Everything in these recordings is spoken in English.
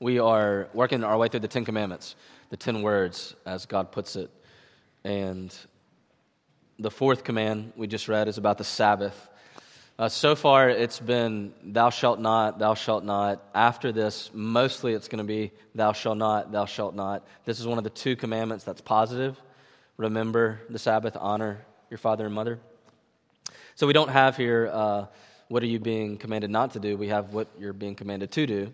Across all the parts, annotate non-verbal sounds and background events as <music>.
We are working our way through the Ten Commandments, the Ten Words, as God puts it. And the fourth command we just read is about the Sabbath. Uh, so far, it's been thou shalt not, thou shalt not. After this, mostly it's going to be thou shalt not, thou shalt not. This is one of the two commandments that's positive. Remember the Sabbath, honor your father and mother. So we don't have here, uh, what are you being commanded not to do? We have what you're being commanded to do.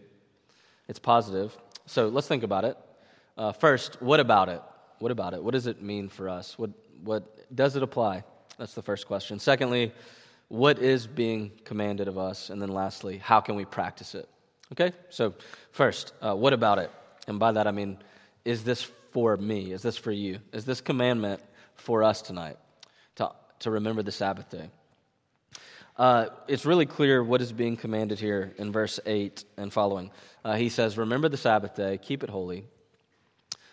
It's positive. So let's think about it. Uh, first, what about it? What about it? What does it mean for us? What, what does it apply? That's the first question. Secondly, what is being commanded of us? And then lastly, how can we practice it? Okay? So, first, uh, what about it? And by that I mean, is this for me? Is this for you? Is this commandment for us tonight to, to remember the Sabbath day? Uh, it's really clear what is being commanded here in verse 8 and following. Uh, he says, Remember the Sabbath day, keep it holy,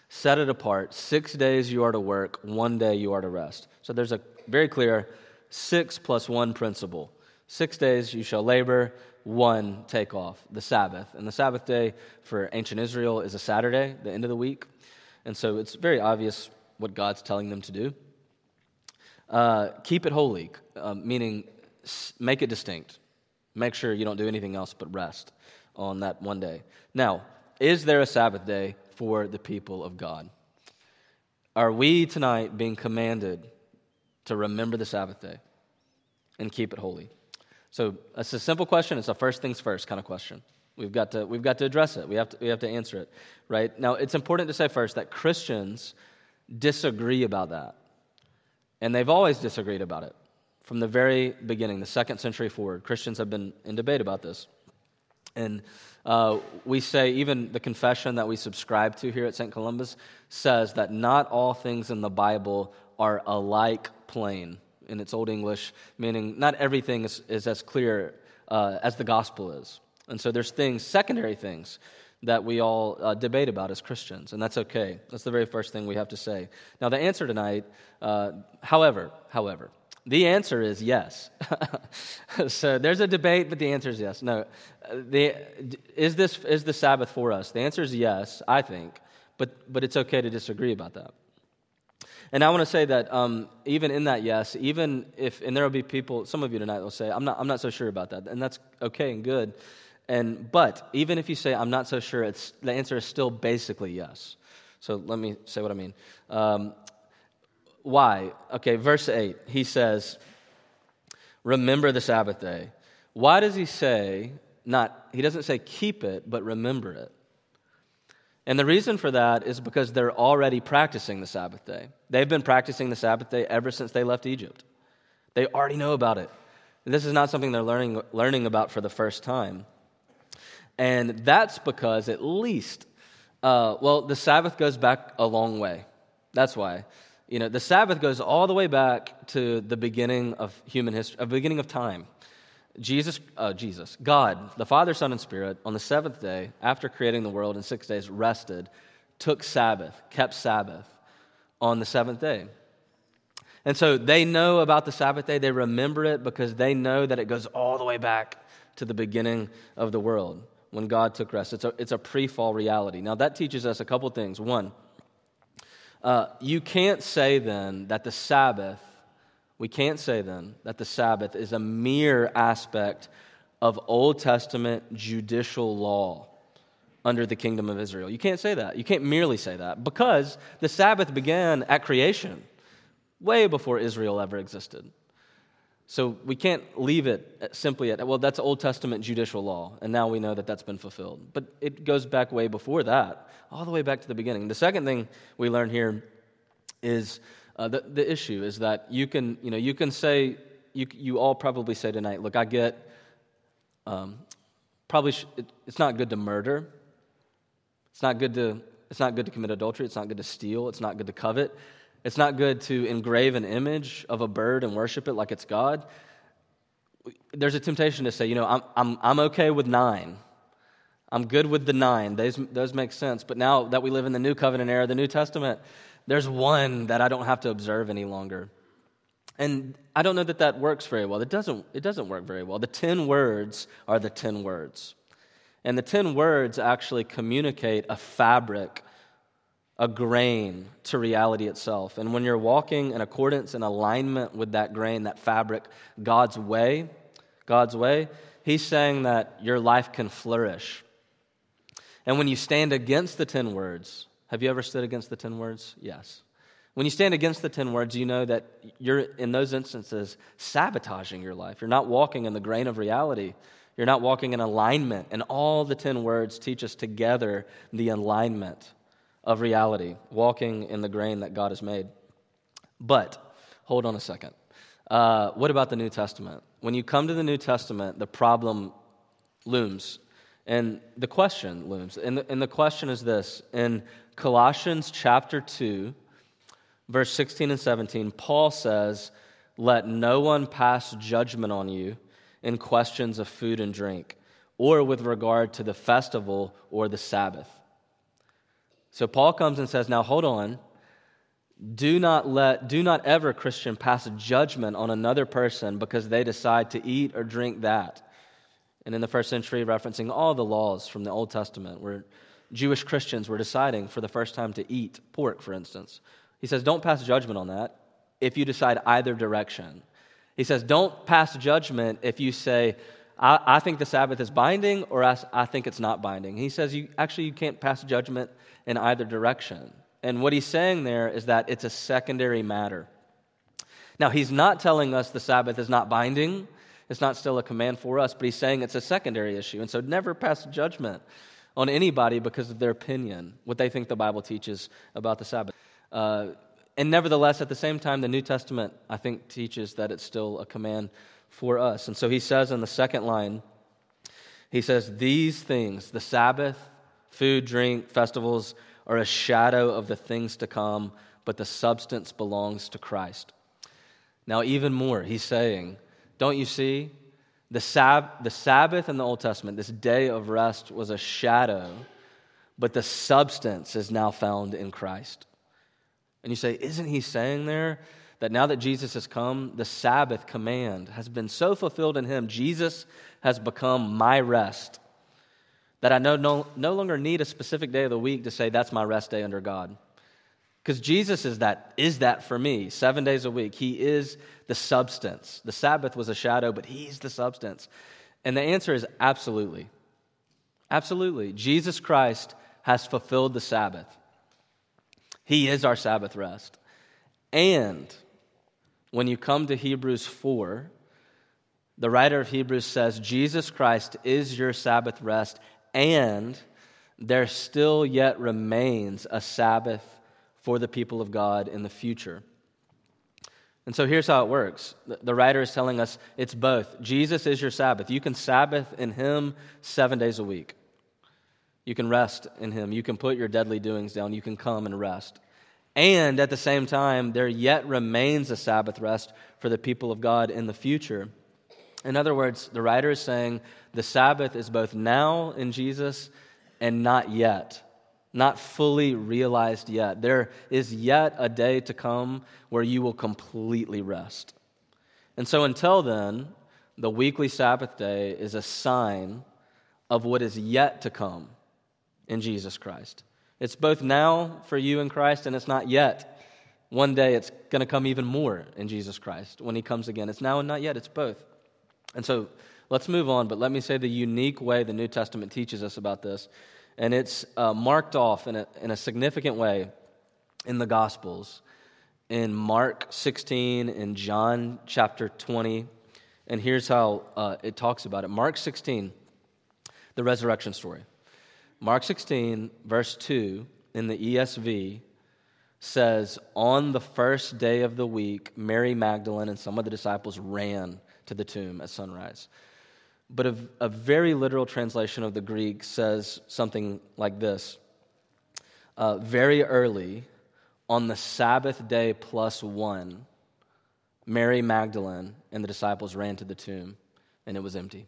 set it apart. Six days you are to work, one day you are to rest. So there's a very clear six plus one principle. Six days you shall labor, one take off, the Sabbath. And the Sabbath day for ancient Israel is a Saturday, the end of the week. And so it's very obvious what God's telling them to do. Uh, keep it holy, uh, meaning make it distinct. Make sure you don't do anything else but rest on that one day. Now, is there a Sabbath day for the people of God? Are we tonight being commanded to remember the Sabbath day and keep it holy? So it's a simple question. It's a first things first kind of question. We've got to, we've got to address it. We have to, we have to answer it, right? Now, it's important to say first that Christians disagree about that. And they've always disagreed about it. From the very beginning, the second century forward, Christians have been in debate about this. And uh, we say, even the confession that we subscribe to here at St. Columba's says that not all things in the Bible are alike plain in its Old English, meaning not everything is, is as clear uh, as the gospel is. And so there's things, secondary things, that we all uh, debate about as Christians, and that's okay. That's the very first thing we have to say. Now, the answer tonight, uh, however, however, the answer is yes. <laughs> so there's a debate, but the answer is yes. No, the, is this is the Sabbath for us? The answer is yes, I think, but but it's okay to disagree about that. And I want to say that um, even in that yes, even if and there will be people, some of you tonight will say, I'm not I'm not so sure about that, and that's okay and good. And but even if you say I'm not so sure, it's the answer is still basically yes. So let me say what I mean. Um, why? Okay, verse 8, he says, Remember the Sabbath day. Why does he say, not, he doesn't say keep it, but remember it? And the reason for that is because they're already practicing the Sabbath day. They've been practicing the Sabbath day ever since they left Egypt. They already know about it. This is not something they're learning, learning about for the first time. And that's because, at least, uh, well, the Sabbath goes back a long way. That's why. You know, the Sabbath goes all the way back to the beginning of human history, a beginning of time. Jesus, uh, Jesus, God, the Father, Son, and Spirit, on the seventh day, after creating the world in six days, rested, took Sabbath, kept Sabbath on the seventh day. And so they know about the Sabbath day. They remember it because they know that it goes all the way back to the beginning of the world when God took rest. It's a, it's a pre fall reality. Now, that teaches us a couple things. One, uh, you can't say then that the Sabbath, we can't say then that the Sabbath is a mere aspect of Old Testament judicial law under the kingdom of Israel. You can't say that. You can't merely say that because the Sabbath began at creation, way before Israel ever existed. So we can't leave it simply at, well, that's Old Testament judicial law, and now we know that that's been fulfilled. But it goes back way before that, all the way back to the beginning. The second thing we learn here is uh, the, the issue is that you can, you know, you can say, you, you all probably say tonight, look, I get, um, probably, sh- it, it's not good to murder. It's not good to, it's not good to commit adultery. It's not good to steal. It's not good to covet. It's not good to engrave an image of a bird and worship it like it's God. There's a temptation to say, you know, I'm, I'm, I'm okay with nine. I'm good with the nine. Those, those make sense. But now that we live in the new covenant era, the New Testament, there's one that I don't have to observe any longer. And I don't know that that works very well. It doesn't, it doesn't work very well. The 10 words are the 10 words. And the 10 words actually communicate a fabric, a grain to reality itself. And when you're walking in accordance and alignment with that grain, that fabric, God's way, God's way, He's saying that your life can flourish. And when you stand against the 10 words, have you ever stood against the 10 words? Yes. When you stand against the 10 words, you know that you're, in those instances, sabotaging your life. You're not walking in the grain of reality. You're not walking in alignment. And all the 10 words teach us together the alignment of reality, walking in the grain that God has made. But, hold on a second. Uh, what about the New Testament? When you come to the New Testament, the problem looms. And the question looms. And the, and the question is this In Colossians chapter 2, verse 16 and 17, Paul says, Let no one pass judgment on you in questions of food and drink, or with regard to the festival or the Sabbath. So Paul comes and says, Now hold on. Do not let, do not ever, Christian, pass judgment on another person because they decide to eat or drink that. And in the first century, referencing all the laws from the Old Testament, where Jewish Christians were deciding for the first time to eat pork, for instance, he says, don't pass judgment on that if you decide either direction. He says, don't pass judgment if you say, I, I think the Sabbath is binding or I, I think it's not binding. He says, you, actually, you can't pass judgment in either direction. And what he's saying there is that it's a secondary matter. Now, he's not telling us the Sabbath is not binding. It's not still a command for us, but he's saying it's a secondary issue. And so never pass judgment on anybody because of their opinion, what they think the Bible teaches about the Sabbath. Uh, and nevertheless, at the same time, the New Testament, I think, teaches that it's still a command for us. And so he says in the second line, he says, These things, the Sabbath, food, drink, festivals, are a shadow of the things to come, but the substance belongs to Christ. Now, even more, he's saying, Don't you see? The, Sab- the Sabbath in the Old Testament, this day of rest, was a shadow, but the substance is now found in Christ. And you say, isn't he saying there that now that Jesus has come, the Sabbath command has been so fulfilled in him? Jesus has become my rest. That I no, no, no longer need a specific day of the week to say that's my rest day under God. Because Jesus is that, is that for me, seven days a week. He is the substance. The Sabbath was a shadow, but He's the substance. And the answer is absolutely. Absolutely. Jesus Christ has fulfilled the Sabbath. He is our Sabbath rest. And when you come to Hebrews 4, the writer of Hebrews says, Jesus Christ is your Sabbath rest, and there still yet remains a Sabbath for the people of God in the future. And so here's how it works. The writer is telling us it's both. Jesus is your Sabbath. You can Sabbath in Him seven days a week. You can rest in Him. You can put your deadly doings down. You can come and rest. And at the same time, there yet remains a Sabbath rest for the people of God in the future. In other words, the writer is saying the Sabbath is both now in Jesus and not yet, not fully realized yet. There is yet a day to come where you will completely rest. And so until then, the weekly Sabbath day is a sign of what is yet to come in Jesus Christ. It's both now for you in Christ, and it's not yet. One day it's going to come even more in Jesus Christ when he comes again. It's now and not yet, it's both. And so let's move on, but let me say the unique way the New Testament teaches us about this. And it's uh, marked off in a, in a significant way in the Gospels, in Mark 16, in John chapter 20. And here's how uh, it talks about it Mark 16, the resurrection story. Mark 16, verse 2 in the ESV says, On the first day of the week, Mary Magdalene and some of the disciples ran to the tomb at sunrise. But a, a very literal translation of the Greek says something like this uh, Very early, on the Sabbath day plus one, Mary Magdalene and the disciples ran to the tomb, and it was empty.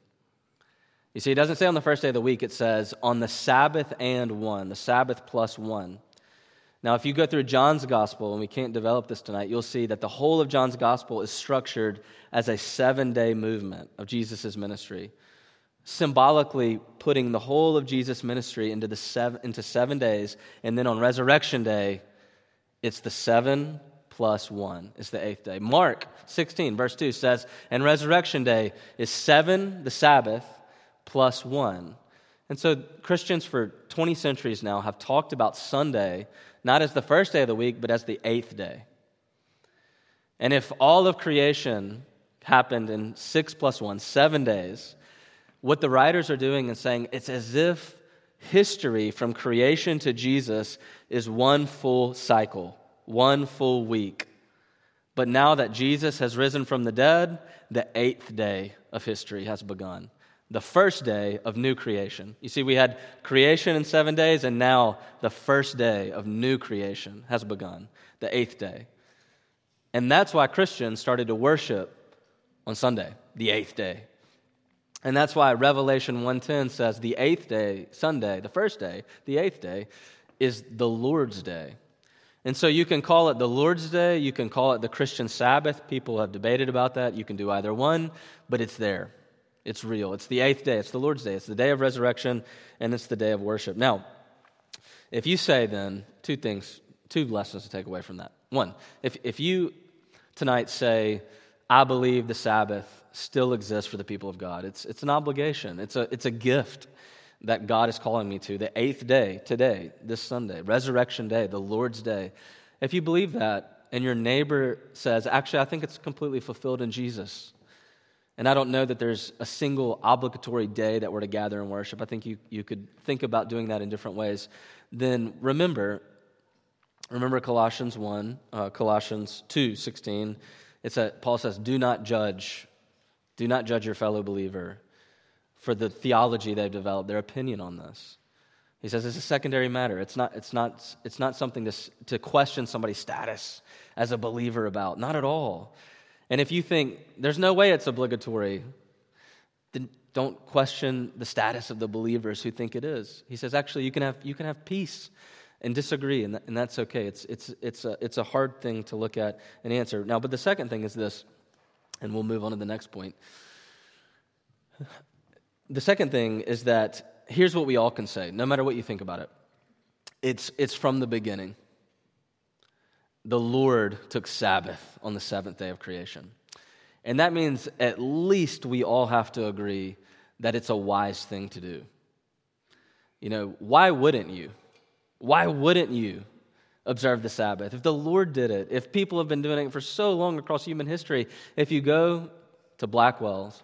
You see, it doesn't say on the first day of the week, it says on the Sabbath and one, the Sabbath plus one. Now, if you go through John's gospel, and we can't develop this tonight, you'll see that the whole of John's gospel is structured as a seven day movement of Jesus' ministry. symbolically putting the whole of Jesus' ministry into, the seven, into seven days. And then on Resurrection Day, it's the seven plus one. It's the eighth day. Mark 16, verse 2 says, And Resurrection Day is seven, the Sabbath, plus one. And so Christians for 20 centuries now have talked about Sunday not as the first day of the week, but as the eighth day. And if all of creation happened in six plus one, seven days, what the writers are doing is saying it's as if history from creation to Jesus is one full cycle, one full week. But now that Jesus has risen from the dead, the eighth day of history has begun. The first day of new creation. You see, we had creation in seven days, and now the first day of new creation has begun, the eighth day. And that's why Christians started to worship on Sunday, the eighth day. And that's why Revelation 1:10 says the eighth day, Sunday, the first day, the eighth day, is the Lord's day. And so you can call it the Lord's Day, you can call it the Christian Sabbath. People have debated about that. You can do either one, but it's there. It's real. It's the eighth day. It's the Lord's Day. It's the day of resurrection, and it's the day of worship. Now, if you say then, two things, two lessons to take away from that. One, if, if you tonight say, I believe the Sabbath still exists for the people of God. It's, it's an obligation, it's a, it's a gift that God is calling me to. The eighth day, today, this Sunday, Resurrection Day, the Lord's Day. If you believe that, and your neighbor says, Actually, I think it's completely fulfilled in Jesus. And I don't know that there's a single obligatory day that we're to gather and worship. I think you, you could think about doing that in different ways. Then remember, remember Colossians 1, uh, Colossians 2, 16. It's a, Paul says, Do not judge. Do not judge your fellow believer for the theology they've developed, their opinion on this. He says it's a secondary matter. It's not, it's not, it's not something to, to question somebody's status as a believer about. Not at all. And if you think there's no way it's obligatory, then don't question the status of the believers who think it is. He says, actually, you can have, you can have peace and disagree, and, and that's okay. It's, it's, it's, a, it's a hard thing to look at and answer. Now, but the second thing is this, and we'll move on to the next point. The second thing is that here's what we all can say, no matter what you think about it it's, it's from the beginning. The Lord took Sabbath on the seventh day of creation. And that means at least we all have to agree that it's a wise thing to do. You know, why wouldn't you? Why wouldn't you observe the Sabbath? If the Lord did it, if people have been doing it for so long across human history, if you go to Blackwell's,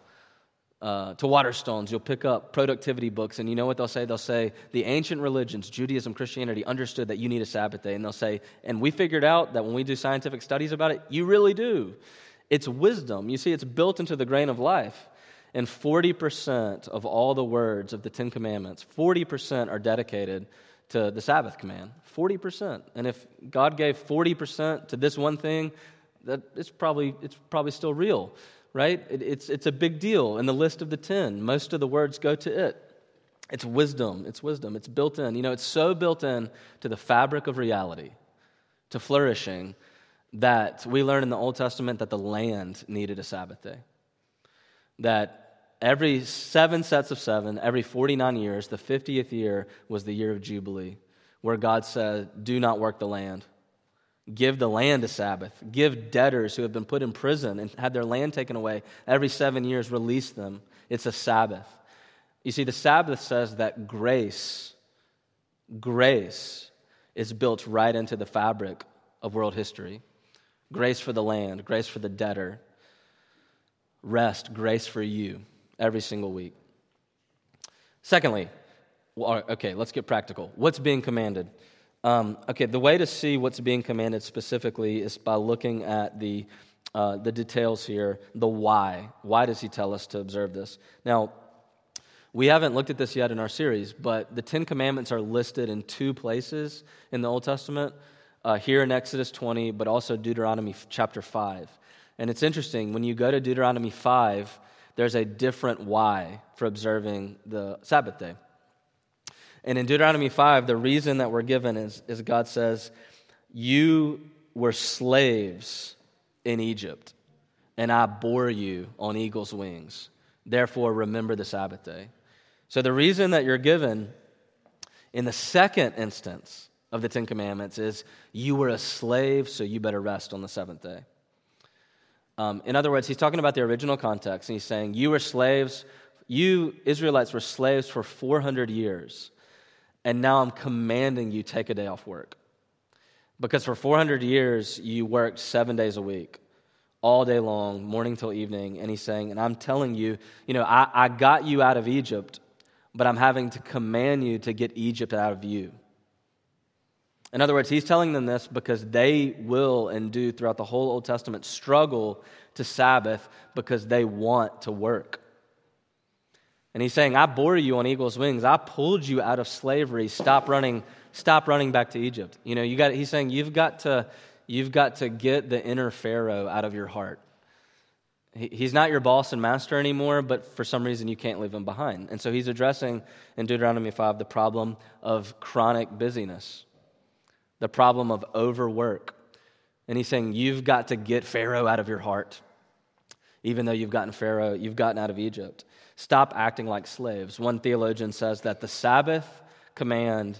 uh, to Waterstones, you'll pick up productivity books, and you know what they'll say? They'll say, The ancient religions, Judaism, Christianity, understood that you need a Sabbath day. And they'll say, And we figured out that when we do scientific studies about it, you really do. It's wisdom. You see, it's built into the grain of life. And 40% of all the words of the Ten Commandments, 40% are dedicated to the Sabbath command. 40%. And if God gave 40% to this one thing, that it's probably, it's probably still real right? It, it's, it's a big deal in the list of the 10. Most of the words go to it. It's wisdom. It's wisdom. It's built in. You know, it's so built in to the fabric of reality, to flourishing, that we learn in the Old Testament that the land needed a Sabbath day. That every seven sets of seven, every 49 years, the 50th year was the year of Jubilee, where God said, Do not work the land. Give the land a Sabbath. Give debtors who have been put in prison and had their land taken away every seven years, release them. It's a Sabbath. You see, the Sabbath says that grace, grace is built right into the fabric of world history. Grace for the land, grace for the debtor, rest, grace for you every single week. Secondly, okay, let's get practical. What's being commanded? Um, okay, the way to see what's being commanded specifically is by looking at the, uh, the details here, the why. Why does he tell us to observe this? Now, we haven't looked at this yet in our series, but the Ten Commandments are listed in two places in the Old Testament, uh, here in Exodus 20, but also Deuteronomy chapter 5. And it's interesting, when you go to Deuteronomy 5, there's a different why for observing the Sabbath day. And in Deuteronomy 5, the reason that we're given is, is God says, You were slaves in Egypt, and I bore you on eagle's wings. Therefore, remember the Sabbath day. So, the reason that you're given in the second instance of the Ten Commandments is you were a slave, so you better rest on the seventh day. Um, in other words, he's talking about the original context, and he's saying, You were slaves, you Israelites were slaves for 400 years, and now I'm commanding you take a day off work. Because for 400 years, you worked seven days a week, all day long, morning till evening. And he's saying, And I'm telling you, you know, I, I got you out of Egypt, but I'm having to command you to get Egypt out of you. In other words, he's telling them this because they will and do throughout the whole Old Testament struggle to Sabbath because they want to work. And he's saying, I bore you on eagle's wings. I pulled you out of slavery. Stop running stop running back to Egypt. You know, you got, he's saying you've got, to, you've got to get the inner Pharaoh out of your heart. He, he's not your boss and master anymore, but for some reason you can't leave him behind. And so he's addressing in Deuteronomy 5 the problem of chronic busyness, the problem of overwork. And he's saying you've got to get Pharaoh out of your heart. Even though you've gotten Pharaoh, you've gotten out of Egypt. Stop acting like slaves. One theologian says that the Sabbath command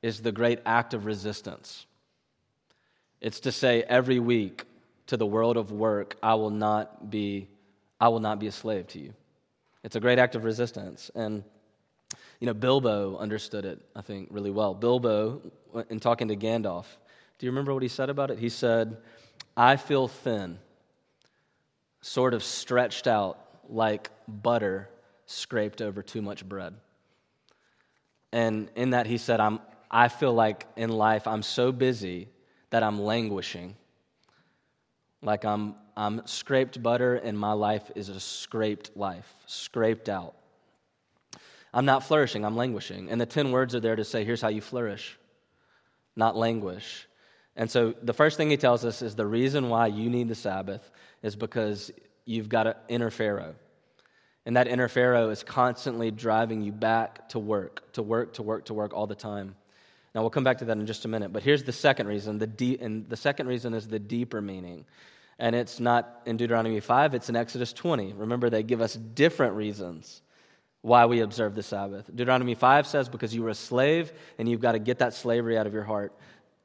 is the great act of resistance. It's to say every week to the world of work, I will not be, I will not be a slave to you. It's a great act of resistance. And, you know, Bilbo understood it, I think, really well. Bilbo, in talking to Gandalf, do you remember what he said about it? He said, I feel thin, sort of stretched out like butter scraped over too much bread. And in that, he said, I'm, I feel like in life I'm so busy that I'm languishing. Like I'm, I'm scraped butter and my life is a scraped life, scraped out. I'm not flourishing, I'm languishing. And the 10 words are there to say, here's how you flourish, not languish. And so the first thing he tells us is the reason why you need the Sabbath is because you've got an inner Pharaoh. And that inner Pharaoh is constantly driving you back to work, to work, to work, to work all the time. Now, we'll come back to that in just a minute. But here's the second reason. The de- and the second reason is the deeper meaning. And it's not in Deuteronomy 5, it's in Exodus 20. Remember, they give us different reasons why we observe the Sabbath. Deuteronomy 5 says, because you were a slave and you've got to get that slavery out of your heart.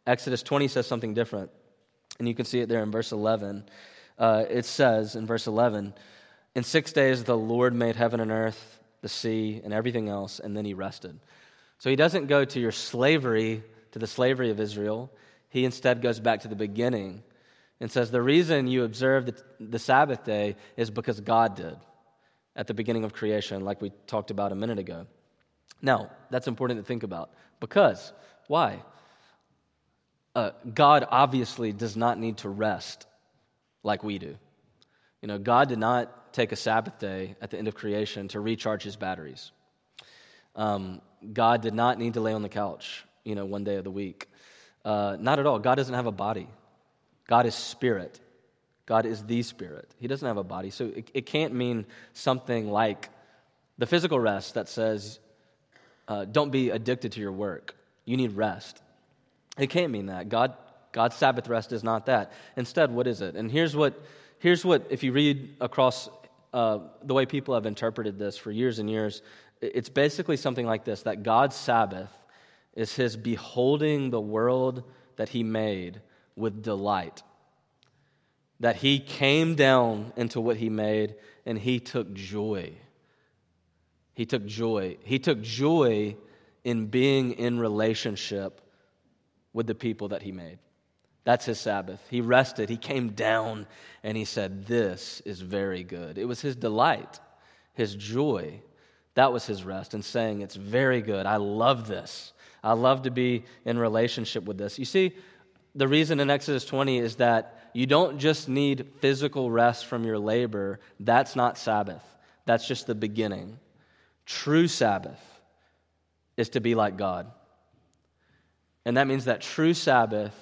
Exodus 20 says something different. And you can see it there in verse 11. Uh, it says in verse 11, In six days the Lord made heaven and earth, the sea, and everything else, and then he rested. So he doesn't go to your slavery, to the slavery of Israel. He instead goes back to the beginning and says, The reason you observe the, the Sabbath day is because God did at the beginning of creation, like we talked about a minute ago. Now, that's important to think about. Because, why? Uh, God obviously does not need to rest like we do. You know, God did not take a Sabbath day at the end of creation to recharge his batteries. Um, God did not need to lay on the couch, you know, one day of the week. Uh, not at all. God doesn't have a body. God is spirit. God is the spirit. He doesn't have a body. So it, it can't mean something like the physical rest that says, uh, don't be addicted to your work. You need rest. It can't mean that. God, God's Sabbath rest is not that. Instead, what is it? And here's what, here's what if you read across uh, the way people have interpreted this for years and years, it's basically something like this that God's Sabbath is his beholding the world that he made with delight. That he came down into what he made and he took joy. He took joy. He took joy in being in relationship with the people that he made. That's his Sabbath. He rested, he came down, and he said, This is very good. It was his delight, his joy that was his rest and saying, It's very good. I love this. I love to be in relationship with this. You see, the reason in Exodus 20 is that you don't just need physical rest from your labor. That's not Sabbath, that's just the beginning. True Sabbath is to be like God. And that means that true Sabbath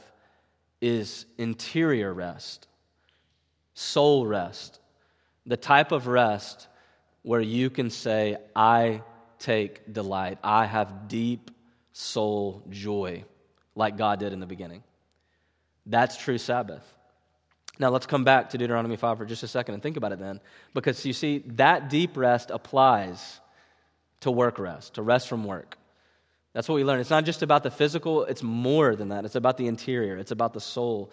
is interior rest, soul rest, the type of rest where you can say, I take delight. I have deep soul joy, like God did in the beginning. That's true Sabbath. Now, let's come back to Deuteronomy 5 for just a second and think about it then. Because you see, that deep rest applies to work rest, to rest from work. That's what we learn. It's not just about the physical, it's more than that. It's about the interior, it's about the soul.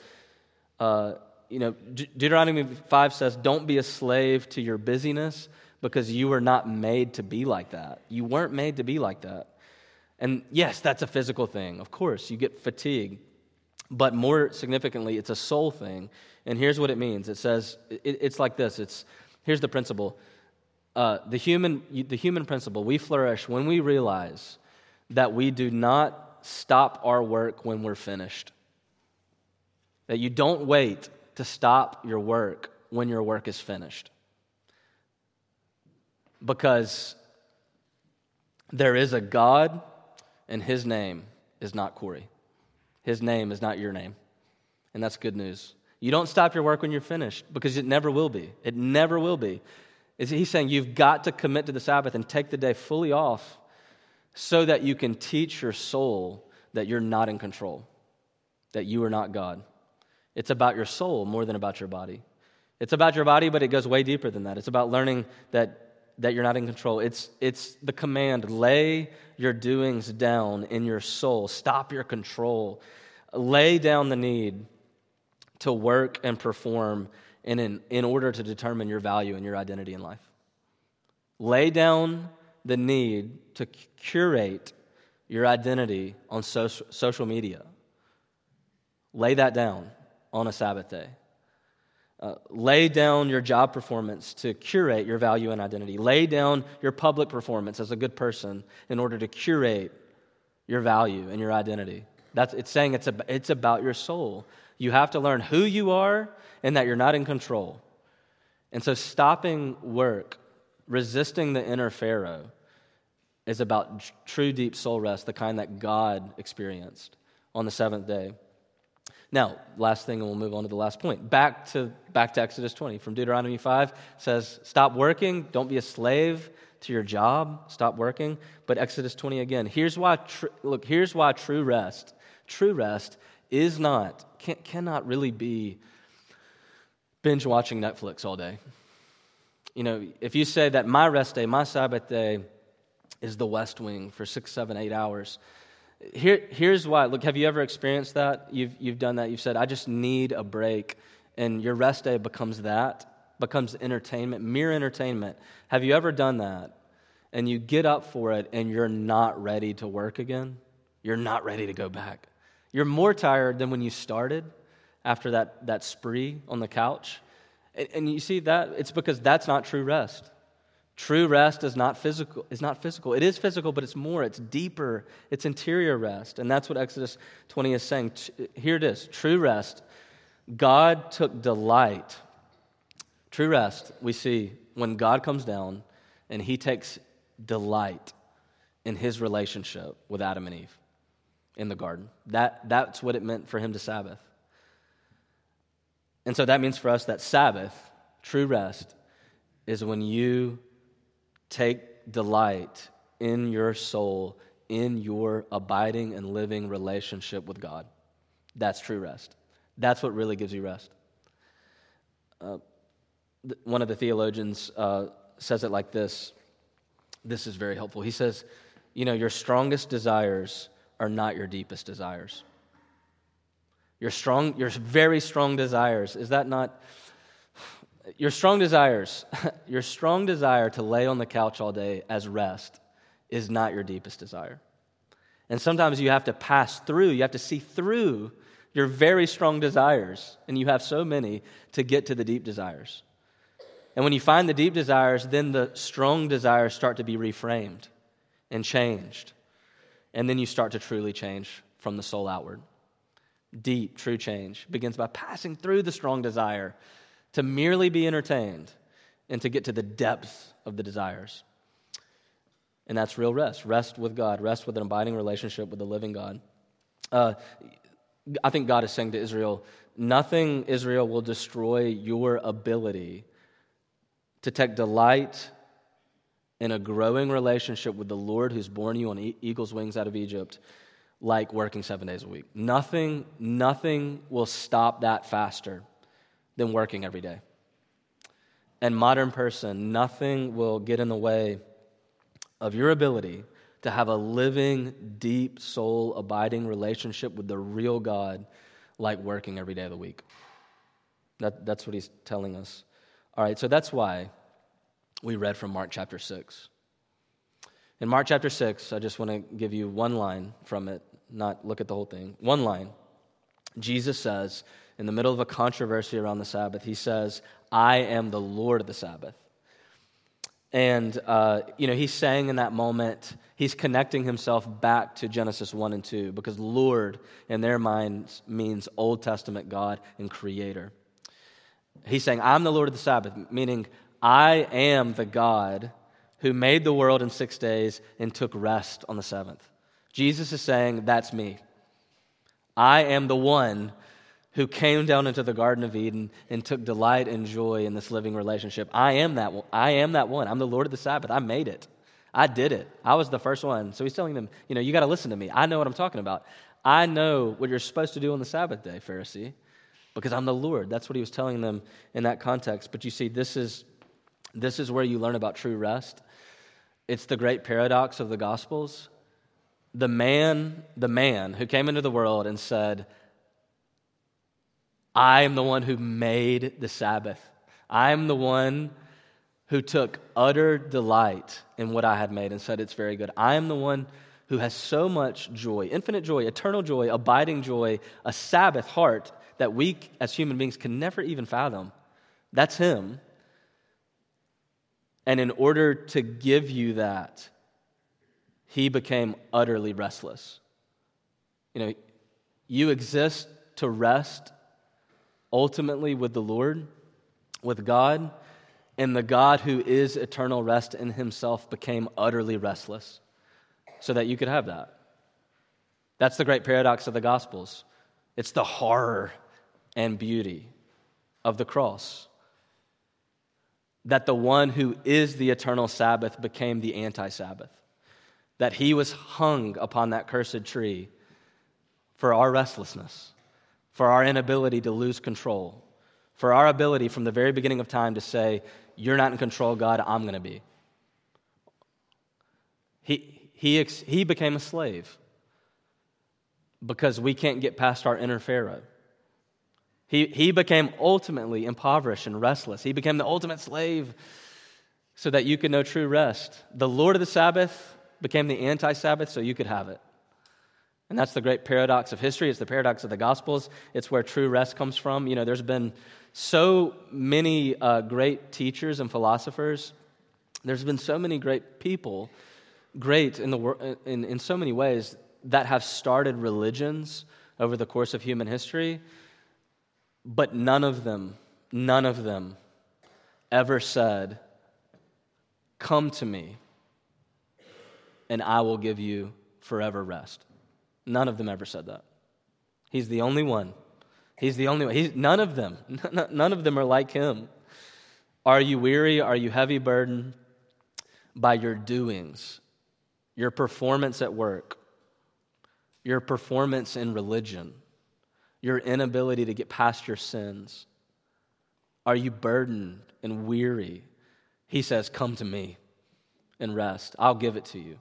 Uh, you know, De- Deuteronomy 5 says, Don't be a slave to your busyness because you were not made to be like that. You weren't made to be like that. And yes, that's a physical thing. Of course, you get fatigue. But more significantly, it's a soul thing. And here's what it means it says, it, it's like this it's, here's the principle. Uh, the, human, the human principle, we flourish when we realize that we do not stop our work when we're finished. That you don't wait to stop your work when your work is finished. Because there is a God, and his name is not Cory. His name is not your name. And that's good news. You don't stop your work when you're finished because it never will be. It never will be. He's saying you've got to commit to the Sabbath and take the day fully off so that you can teach your soul that you're not in control, that you are not God. It's about your soul more than about your body. It's about your body, but it goes way deeper than that. It's about learning that, that you're not in control. It's, it's the command lay your doings down in your soul, stop your control, lay down the need to work and perform in, in, in order to determine your value and your identity in life. Lay down the need to curate your identity on social, social media. Lay that down on a Sabbath day. Uh, lay down your job performance to curate your value and identity. Lay down your public performance as a good person in order to curate your value and your identity. That's, it's saying it's, a, it's about your soul. You have to learn who you are and that you're not in control. And so, stopping work, resisting the inner Pharaoh, is about true deep soul rest, the kind that God experienced on the seventh day. Now, last thing, and we'll move on to the last point. Back to, back to Exodus 20 from Deuteronomy 5 says, Stop working, don't be a slave to your job, stop working. But Exodus 20 again, here's why, tr- look, here's why true rest, true rest is not, can, cannot really be binge watching Netflix all day. You know, if you say that my rest day, my Sabbath day, is the West Wing for six, seven, eight hours. Here, here's why. Look, have you ever experienced that? You've, you've done that. You've said, I just need a break. And your rest day becomes that, becomes entertainment, mere entertainment. Have you ever done that? And you get up for it and you're not ready to work again? You're not ready to go back. You're more tired than when you started after that, that spree on the couch. And, and you see that? It's because that's not true rest. True rest is not physical. Is not physical. It is physical, but it's more. It's deeper. It's interior rest, and that's what Exodus 20 is saying. Here it is. True rest. God took delight. True rest. We see when God comes down, and He takes delight in His relationship with Adam and Eve in the garden. That that's what it meant for Him to Sabbath. And so that means for us that Sabbath, true rest, is when you Take delight in your soul, in your abiding and living relationship with God. That's true rest. That's what really gives you rest. Uh, th- one of the theologians uh, says it like this. This is very helpful. He says, You know, your strongest desires are not your deepest desires. Your strong, your very strong desires, is that not your strong desires, <laughs> your strong desire to lay on the couch all day as rest is not your deepest desire. And sometimes you have to pass through, you have to see through your very strong desires, and you have so many to get to the deep desires. And when you find the deep desires, then the strong desires start to be reframed and changed. And then you start to truly change from the soul outward. Deep, true change begins by passing through the strong desire to merely be entertained and to get to the depth of the desires. And that's real rest rest with God, rest with an abiding relationship with the living God. Uh, I think God is saying to Israel, nothing, Israel, will destroy your ability to take delight in a growing relationship with the Lord who's born you on eagle's wings out of Egypt, like working seven days a week. Nothing, nothing will stop that faster than working every day. And modern person, nothing will get in the way of your ability to have a living, deep, soul abiding relationship with the real God like working every day of the week. That, that's what he's telling us. All right, so that's why we read from Mark chapter 6. In Mark chapter 6, I just want to give you one line from it, not look at the whole thing. One line. Jesus says, in the middle of a controversy around the Sabbath, he says, I am the Lord of the Sabbath. And, uh, you know, he's saying in that moment, he's connecting himself back to Genesis 1 and 2 because Lord, in their minds, means Old Testament God and Creator. He's saying, I'm the Lord of the Sabbath, meaning I am the God who made the world in six days and took rest on the seventh. Jesus is saying, That's me. I am the one who came down into the Garden of Eden and took delight and joy in this living relationship. I am that one. I am that one. I'm the Lord of the Sabbath. I made it. I did it. I was the first one. So he's telling them, you know, you got to listen to me. I know what I'm talking about. I know what you're supposed to do on the Sabbath day, Pharisee, because I'm the Lord. That's what he was telling them in that context. But you see, this is this is where you learn about true rest. It's the great paradox of the Gospels. The man, the man who came into the world and said, I am the one who made the Sabbath. I am the one who took utter delight in what I had made and said it's very good. I am the one who has so much joy, infinite joy, eternal joy, abiding joy, a Sabbath heart that we as human beings can never even fathom. That's Him. And in order to give you that, He became utterly restless. You know, you exist to rest ultimately with the Lord, with God, and the God who is eternal rest in himself became utterly restless so that you could have that. That's the great paradox of the Gospels. It's the horror and beauty of the cross. That the one who is the eternal Sabbath became the anti Sabbath. That he was hung upon that cursed tree for our restlessness for our inability to lose control, for our ability from the very beginning of time to say, You're not in control, God, I'm going to be. He, he, he became a slave because we can't get past our inner Pharaoh. He, he became ultimately impoverished and restless. He became the ultimate slave so that you could know true rest. The Lord of the Sabbath became the anti Sabbath so you could have it. And that's the great paradox of history. It's the paradox of the Gospels. It's where true rest comes from. You know, there's been so many uh, great teachers and philosophers. There's been so many great people, great in, the, in, in so many ways, that have started religions over the course of human history. But none of them, none of them ever said, Come to me, and I will give you forever rest. None of them ever said that. He's the only one. He's the only one. He's, none of them. <laughs> None of them are like him. Are you weary? Are you heavy burdened by your doings, your performance at work, your performance in religion, your inability to get past your sins? Are you burdened and weary? He says, Come to me and rest. I'll give it to you.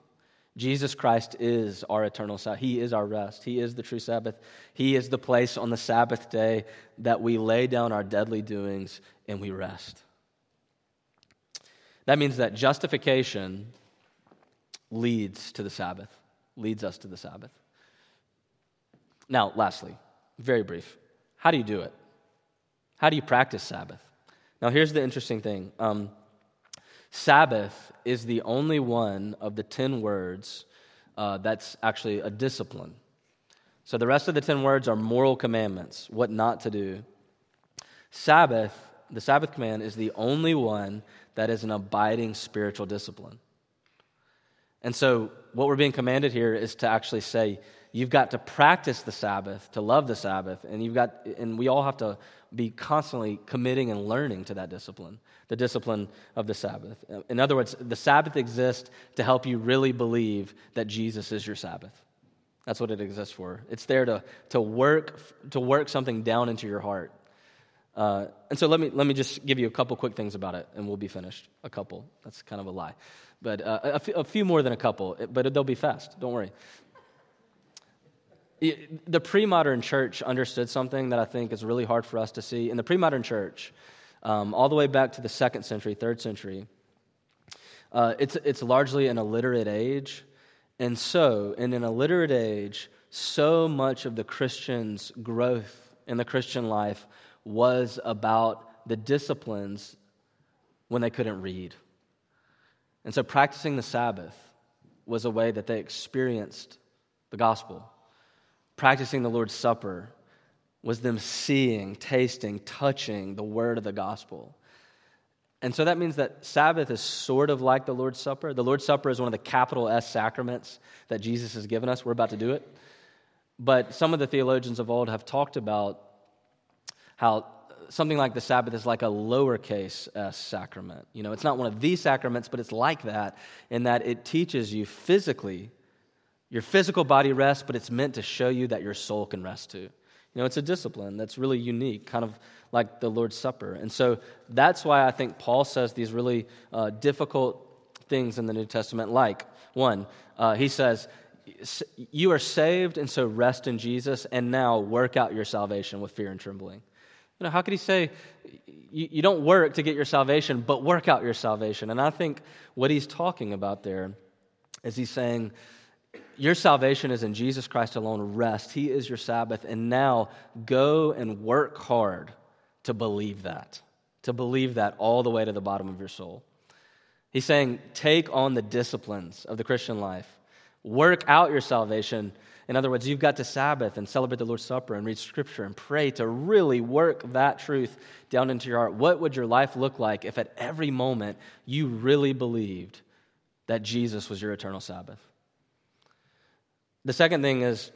Jesus Christ is our eternal Sabbath. He is our rest. He is the true Sabbath. He is the place on the Sabbath day that we lay down our deadly doings and we rest. That means that justification leads to the Sabbath, leads us to the Sabbath. Now, lastly, very brief how do you do it? How do you practice Sabbath? Now, here's the interesting thing. Um, Sabbath is the only one of the 10 words uh, that's actually a discipline. So the rest of the 10 words are moral commandments, what not to do. Sabbath, the Sabbath command, is the only one that is an abiding spiritual discipline. And so, what we're being commanded here is to actually say, you've got to practice the Sabbath, to love the Sabbath, and you've got, and we all have to be constantly committing and learning to that discipline, the discipline of the Sabbath. In other words, the Sabbath exists to help you really believe that Jesus is your Sabbath. That's what it exists for. It's there to, to, work, to work something down into your heart. Uh, and so let me, let me just give you a couple quick things about it, and we'll be finished. A couple. That's kind of a lie. But uh, a, f- a few more than a couple, but they'll be fast. Don't worry. The pre modern church understood something that I think is really hard for us to see. In the pre modern church, um, all the way back to the second century, third century, uh, it's, it's largely an illiterate age. And so, in an illiterate age, so much of the Christian's growth in the Christian life was about the disciplines when they couldn't read. And so, practicing the Sabbath was a way that they experienced the gospel. Practicing the Lord's Supper was them seeing, tasting, touching the word of the gospel. And so that means that Sabbath is sort of like the Lord's Supper. The Lord's Supper is one of the capital S sacraments that Jesus has given us. We're about to do it. But some of the theologians of old have talked about how something like the Sabbath is like a lowercase s sacrament. You know, it's not one of these sacraments, but it's like that in that it teaches you physically, your physical body rests, but it's meant to show you that your soul can rest too. You know, it's a discipline that's really unique, kind of like the Lord's Supper. And so that's why I think Paul says these really uh, difficult things in the New Testament, like one, uh, he says, You are saved, and so rest in Jesus, and now work out your salvation with fear and trembling. You know, how could he say, you, you don't work to get your salvation, but work out your salvation? And I think what he's talking about there is he's saying, your salvation is in Jesus Christ alone. Rest. He is your Sabbath. And now go and work hard to believe that, to believe that all the way to the bottom of your soul. He's saying, take on the disciplines of the Christian life, work out your salvation. In other words, you've got to Sabbath and celebrate the Lord's Supper and read Scripture and pray to really work that truth down into your heart. What would your life look like if at every moment you really believed that Jesus was your eternal Sabbath? The second thing is,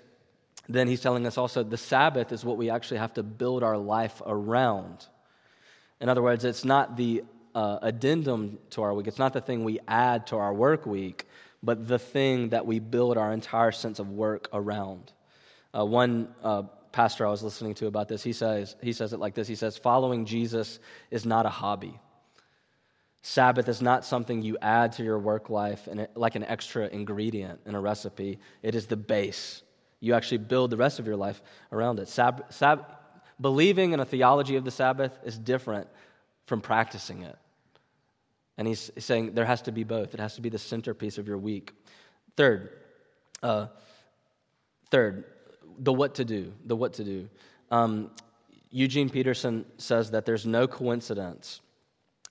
then he's telling us also the Sabbath is what we actually have to build our life around. In other words, it's not the uh, addendum to our week, it's not the thing we add to our work week, but the thing that we build our entire sense of work around. Uh, one uh, pastor I was listening to about this, he says, he says it like this He says, Following Jesus is not a hobby. Sabbath is not something you add to your work life and like an extra ingredient in a recipe. It is the base. You actually build the rest of your life around it. Sab- sab- believing in a theology of the Sabbath is different from practicing it. And he's saying there has to be both. It has to be the centerpiece of your week. Third, uh, third, the what to do. The what to do. Um, Eugene Peterson says that there's no coincidence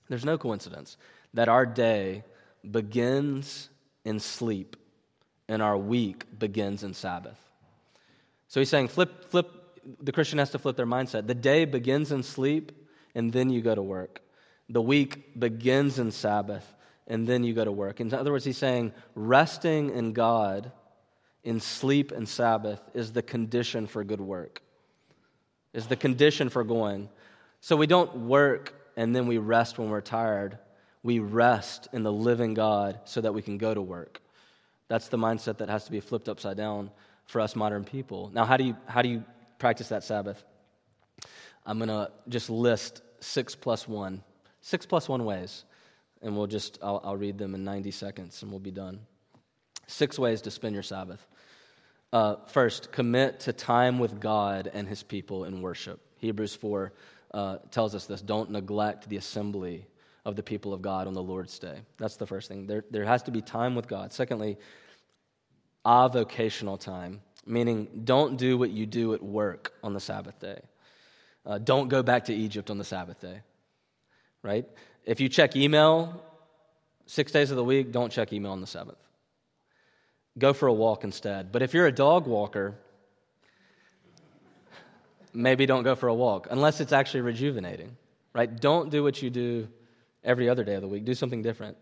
there's no coincidence that our day begins in sleep and our week begins in Sabbath. So he's saying, flip, flip, the Christian has to flip their mindset. The day begins in sleep and then you go to work. The week begins in Sabbath and then you go to work. In other words, he's saying, resting in God in sleep and Sabbath is the condition for good work, is the condition for going. So we don't work and then we rest when we're tired. We rest in the living God so that we can go to work. That's the mindset that has to be flipped upside down for us modern people. Now, how do you, how do you practice that Sabbath? I'm going to just list six plus one, six plus one ways, and we'll just, I'll, I'll read them in 90 seconds and we'll be done. Six ways to spend your Sabbath. Uh, first, commit to time with God and his people in worship. Hebrews 4 uh, tells us this don't neglect the assembly of the people of God on the Lord's day. That's the first thing. There, there has to be time with God. Secondly, avocational time, meaning don't do what you do at work on the Sabbath day. Uh, don't go back to Egypt on the Sabbath day, right? If you check email six days of the week, don't check email on the seventh. Go for a walk instead. But if you're a dog walker, maybe don't go for a walk unless it's actually rejuvenating, right? Don't do what you do every other day of the week. Do something different.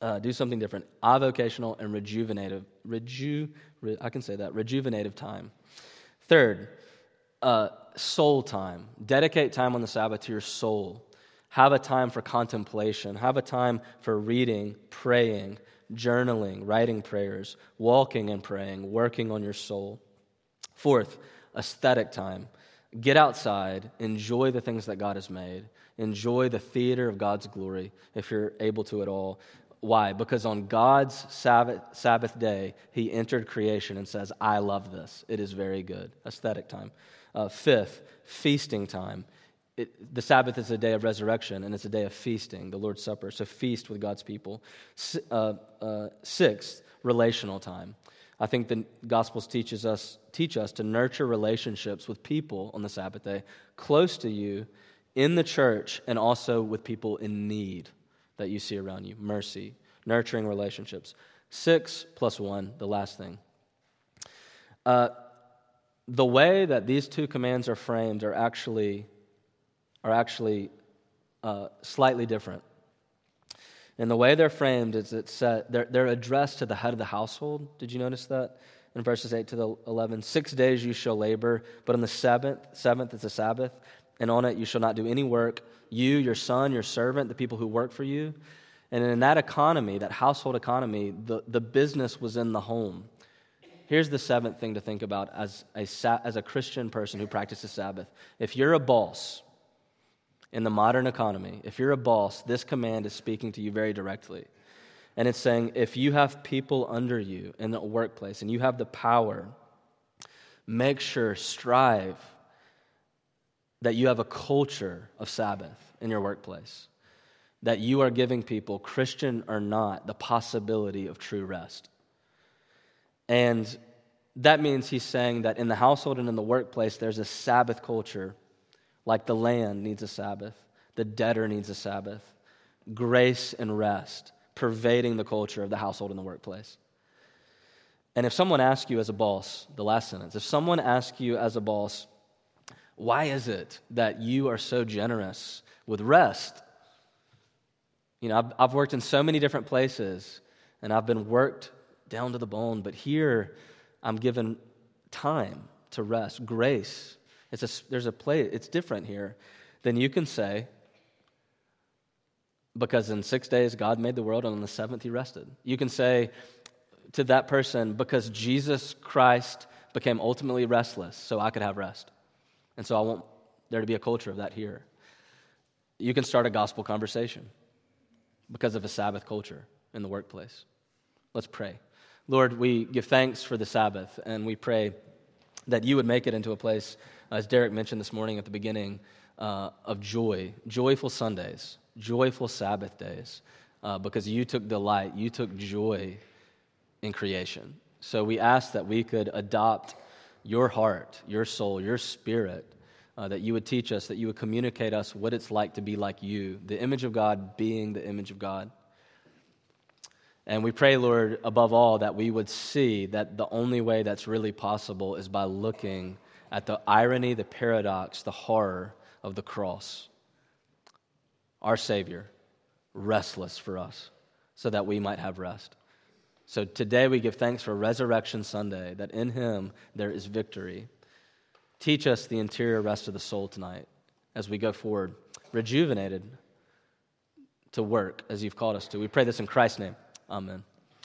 Uh, do something different. Avocational and rejuvenative. Reju, re, I can say that. Rejuvenative time. Third, uh, soul time. Dedicate time on the Sabbath to your soul. Have a time for contemplation. Have a time for reading, praying, journaling, writing prayers, walking and praying, working on your soul. Fourth, aesthetic time. Get outside, enjoy the things that God has made, enjoy the theater of God's glory if you're able to at all. Why? Because on God's Sabbath, Sabbath day, He entered creation and says, I love this. It is very good. Aesthetic time. Uh, fifth, feasting time. It, the Sabbath is a day of resurrection and it's a day of feasting, the Lord's Supper. So feast with God's people. S- uh, uh, sixth, relational time. I think the Gospels teaches us, teach us to nurture relationships with people on the Sabbath day, close to you, in the church, and also with people in need that you see around you. Mercy, nurturing relationships. Six plus one, the last thing. Uh, the way that these two commands are framed are actually, are actually uh, slightly different. And the way they're framed is it's, uh, they're, they're addressed to the head of the household. Did you notice that? In verses 8 to the 11, six days you shall labor, but on the seventh, seventh is a Sabbath, and on it you shall not do any work, you, your son, your servant, the people who work for you. And in that economy, that household economy, the, the business was in the home. Here's the seventh thing to think about as a, as a Christian person who practices Sabbath. If you're a boss, in the modern economy, if you're a boss, this command is speaking to you very directly. And it's saying if you have people under you in the workplace and you have the power, make sure, strive that you have a culture of Sabbath in your workplace. That you are giving people, Christian or not, the possibility of true rest. And that means he's saying that in the household and in the workplace, there's a Sabbath culture like the land needs a Sabbath, the debtor needs a Sabbath, grace and rest pervading the culture of the household and the workplace. And if someone asks you as a boss, the last sentence, if someone asks you as a boss, why is it that you are so generous with rest? You know, I've, I've worked in so many different places and I've been worked down to the bone, but here I'm given time to rest, grace it's a, there's a play, it's different here. Then you can say, because in six days God made the world, and on the seventh he rested. You can say to that person, because Jesus Christ became ultimately restless, so I could have rest. And so I want there to be a culture of that here. You can start a gospel conversation because of a Sabbath culture in the workplace. Let's pray. Lord, we give thanks for the Sabbath, and we pray that you would make it into a place as Derek mentioned this morning at the beginning, uh, of joy, joyful Sundays, joyful Sabbath days, uh, because you took delight, you took joy in creation. So we ask that we could adopt your heart, your soul, your spirit, uh, that you would teach us, that you would communicate us what it's like to be like you, the image of God being the image of God. And we pray, Lord, above all, that we would see that the only way that's really possible is by looking at the irony, the paradox, the horror of the cross. Our Savior, restless for us, so that we might have rest. So today we give thanks for Resurrection Sunday, that in Him there is victory. Teach us the interior rest of the soul tonight as we go forward, rejuvenated to work as you've called us to. We pray this in Christ's name. Amen.